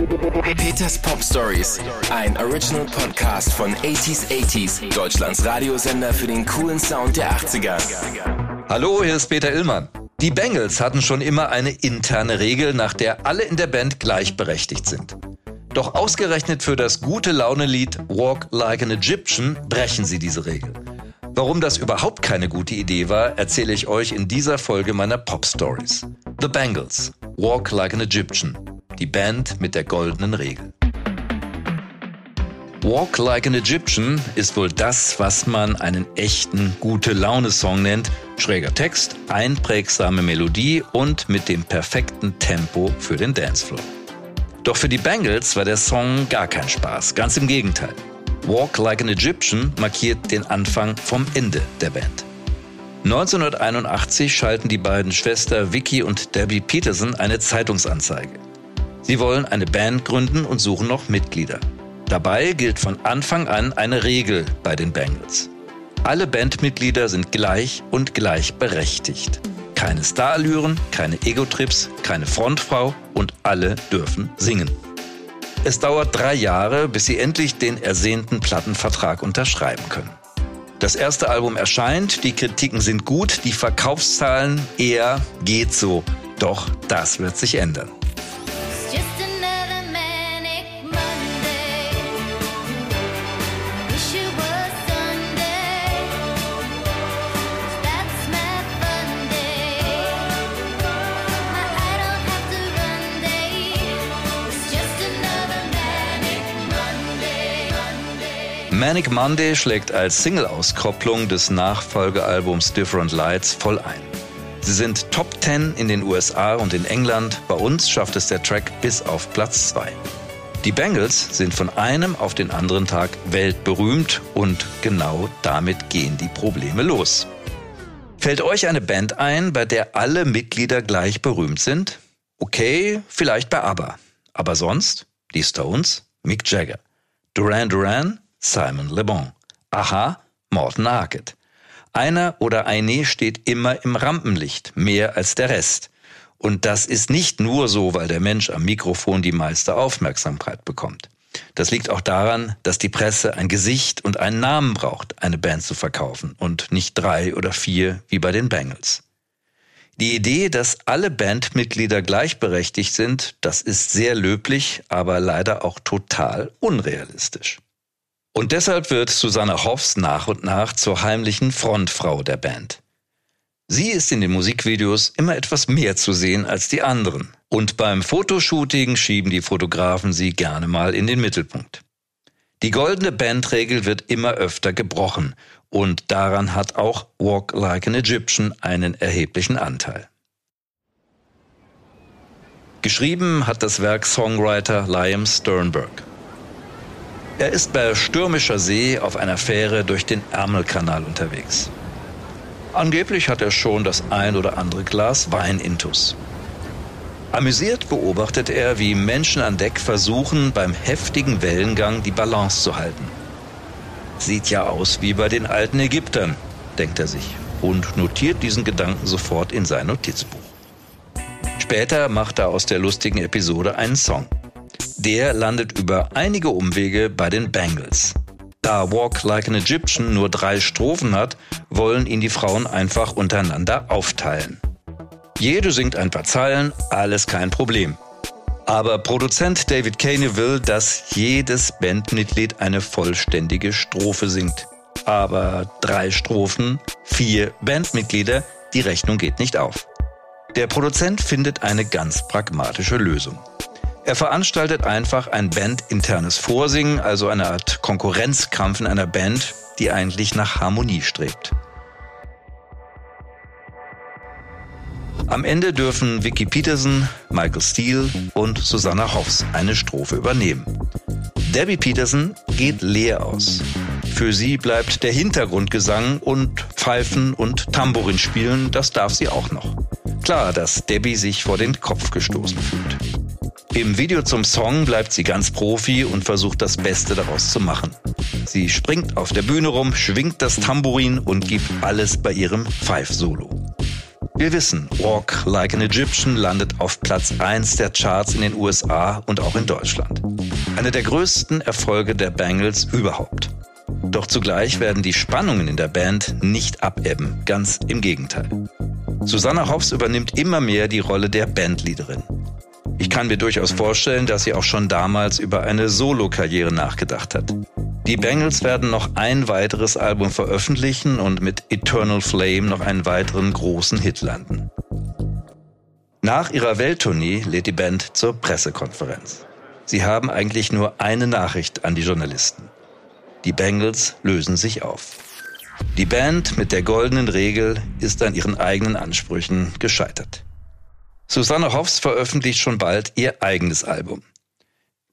Peters Pop Stories, ein Original Podcast von 80s 80s, Deutschlands Radiosender für den coolen Sound der 80er. Hallo, hier ist Peter Illmann. Die Bengals hatten schon immer eine interne Regel, nach der alle in der Band gleichberechtigt sind. Doch ausgerechnet für das gute Laune-Lied Walk Like an Egyptian brechen sie diese Regel. Warum das überhaupt keine gute Idee war, erzähle ich euch in dieser Folge meiner Pop Stories. The Bangles, Walk Like an Egyptian, die Band mit der goldenen Regel. Walk Like an Egyptian ist wohl das, was man einen echten gute Laune-Song nennt. Schräger Text, einprägsame Melodie und mit dem perfekten Tempo für den Dancefloor. Doch für die Bangles war der Song gar kein Spaß, ganz im Gegenteil. Walk Like an Egyptian markiert den Anfang vom Ende der Band. 1981 schalten die beiden Schwester Vicky und Debbie Peterson eine Zeitungsanzeige. Sie wollen eine Band gründen und suchen noch Mitglieder. Dabei gilt von Anfang an eine Regel bei den Bangles. Alle Bandmitglieder sind gleich und gleichberechtigt. Keine Starallüren, keine Ego-Trips, keine Frontfrau und alle dürfen singen. Es dauert drei Jahre, bis sie endlich den ersehnten Plattenvertrag unterschreiben können. Das erste Album erscheint, die Kritiken sind gut, die Verkaufszahlen eher geht so. Doch das wird sich ändern. Manic Monday schlägt als Single-Auskopplung des Nachfolgealbums Different Lights voll ein. Sie sind Top 10 in den USA und in England. Bei uns schafft es der Track bis auf Platz 2. Die Bengals sind von einem auf den anderen Tag weltberühmt und genau damit gehen die Probleme los. Fällt euch eine Band ein, bei der alle Mitglieder gleich berühmt sind? Okay, vielleicht bei ABBA. Aber sonst? Die Stones? Mick Jagger. Duran Duran? Simon Le Bon. Aha, Morten Harket. Einer oder eine steht immer im Rampenlicht, mehr als der Rest. Und das ist nicht nur so, weil der Mensch am Mikrofon die meiste Aufmerksamkeit bekommt. Das liegt auch daran, dass die Presse ein Gesicht und einen Namen braucht, eine Band zu verkaufen und nicht drei oder vier wie bei den Bengals. Die Idee, dass alle Bandmitglieder gleichberechtigt sind, das ist sehr löblich, aber leider auch total unrealistisch. Und deshalb wird Susanne Hoffs nach und nach zur heimlichen Frontfrau der Band. Sie ist in den Musikvideos immer etwas mehr zu sehen als die anderen. Und beim Fotoshooting schieben die Fotografen sie gerne mal in den Mittelpunkt. Die goldene Bandregel wird immer öfter gebrochen und daran hat auch Walk Like an Egyptian einen erheblichen Anteil. Geschrieben hat das Werk Songwriter Liam Sternberg. Er ist bei stürmischer See auf einer Fähre durch den Ärmelkanal unterwegs. Angeblich hat er schon das ein oder andere Glas Wein intus. Amüsiert beobachtet er, wie Menschen an Deck versuchen, beim heftigen Wellengang die Balance zu halten. Sieht ja aus wie bei den alten Ägyptern, denkt er sich und notiert diesen Gedanken sofort in sein Notizbuch. Später macht er aus der lustigen Episode einen Song. Der landet über einige Umwege bei den Bangles. Da Walk Like an Egyptian nur drei Strophen hat, wollen ihn die Frauen einfach untereinander aufteilen. Jede singt ein paar Zeilen, alles kein Problem. Aber Produzent David Kane will, dass jedes Bandmitglied eine vollständige Strophe singt. Aber drei Strophen, vier Bandmitglieder, die Rechnung geht nicht auf. Der Produzent findet eine ganz pragmatische Lösung. Er veranstaltet einfach ein bandinternes Vorsingen, also eine Art Konkurrenzkampf in einer Band, die eigentlich nach Harmonie strebt. Am Ende dürfen Vicky Peterson, Michael Steele und Susanna Hoffs eine Strophe übernehmen. Debbie Peterson geht leer aus. Für sie bleibt der Hintergrundgesang und Pfeifen und Tambourin spielen, das darf sie auch noch. Klar, dass Debbie sich vor den Kopf gestoßen fühlt. Im Video zum Song bleibt sie ganz Profi und versucht das Beste daraus zu machen. Sie springt auf der Bühne rum, schwingt das Tambourin und gibt alles bei ihrem Pfeif-Solo. Wir wissen, Walk Like an Egyptian landet auf Platz 1 der Charts in den USA und auch in Deutschland. Einer der größten Erfolge der Bangles überhaupt. Doch zugleich werden die Spannungen in der Band nicht abebben, ganz im Gegenteil. Susanna Hoffs übernimmt immer mehr die Rolle der Bandleaderin. Ich kann mir durchaus vorstellen, dass sie auch schon damals über eine Solo-Karriere nachgedacht hat. Die Bengals werden noch ein weiteres Album veröffentlichen und mit Eternal Flame noch einen weiteren großen Hit landen. Nach ihrer Welttournee lädt die Band zur Pressekonferenz. Sie haben eigentlich nur eine Nachricht an die Journalisten. Die Bengals lösen sich auf. Die Band mit der goldenen Regel ist an ihren eigenen Ansprüchen gescheitert. Susanne Hoffs veröffentlicht schon bald ihr eigenes Album.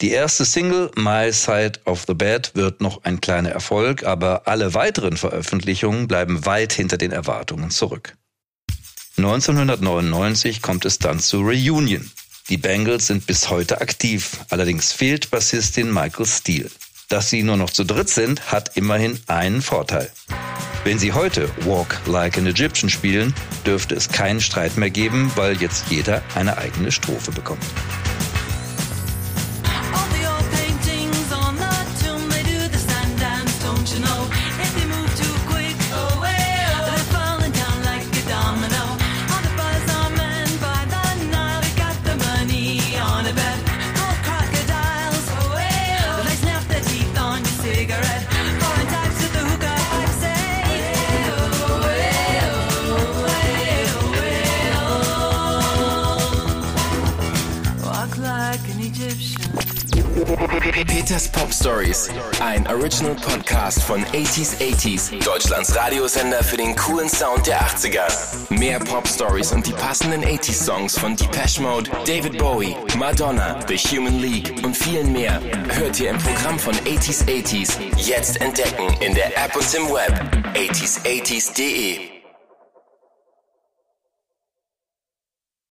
Die erste Single My Side of the Bed wird noch ein kleiner Erfolg, aber alle weiteren Veröffentlichungen bleiben weit hinter den Erwartungen zurück. 1999 kommt es dann zu Reunion. Die Bengals sind bis heute aktiv, allerdings fehlt Bassistin Michael Steele. Dass sie nur noch zu dritt sind, hat immerhin einen Vorteil. Wenn sie heute Walk Like an Egyptian spielen, dürfte es keinen Streit mehr geben, weil jetzt jeder eine eigene Strophe bekommt. Peters Pop Stories, ein Original Podcast von 80s 80s, Deutschlands Radiosender für den coolen Sound der 80er. Mehr Pop Stories und die passenden 80s Songs von Depeche Mode, David Bowie, Madonna, The Human League und vielen mehr hört ihr im Programm von 80s 80s. Jetzt entdecken in der App und im Web 80s80s.de.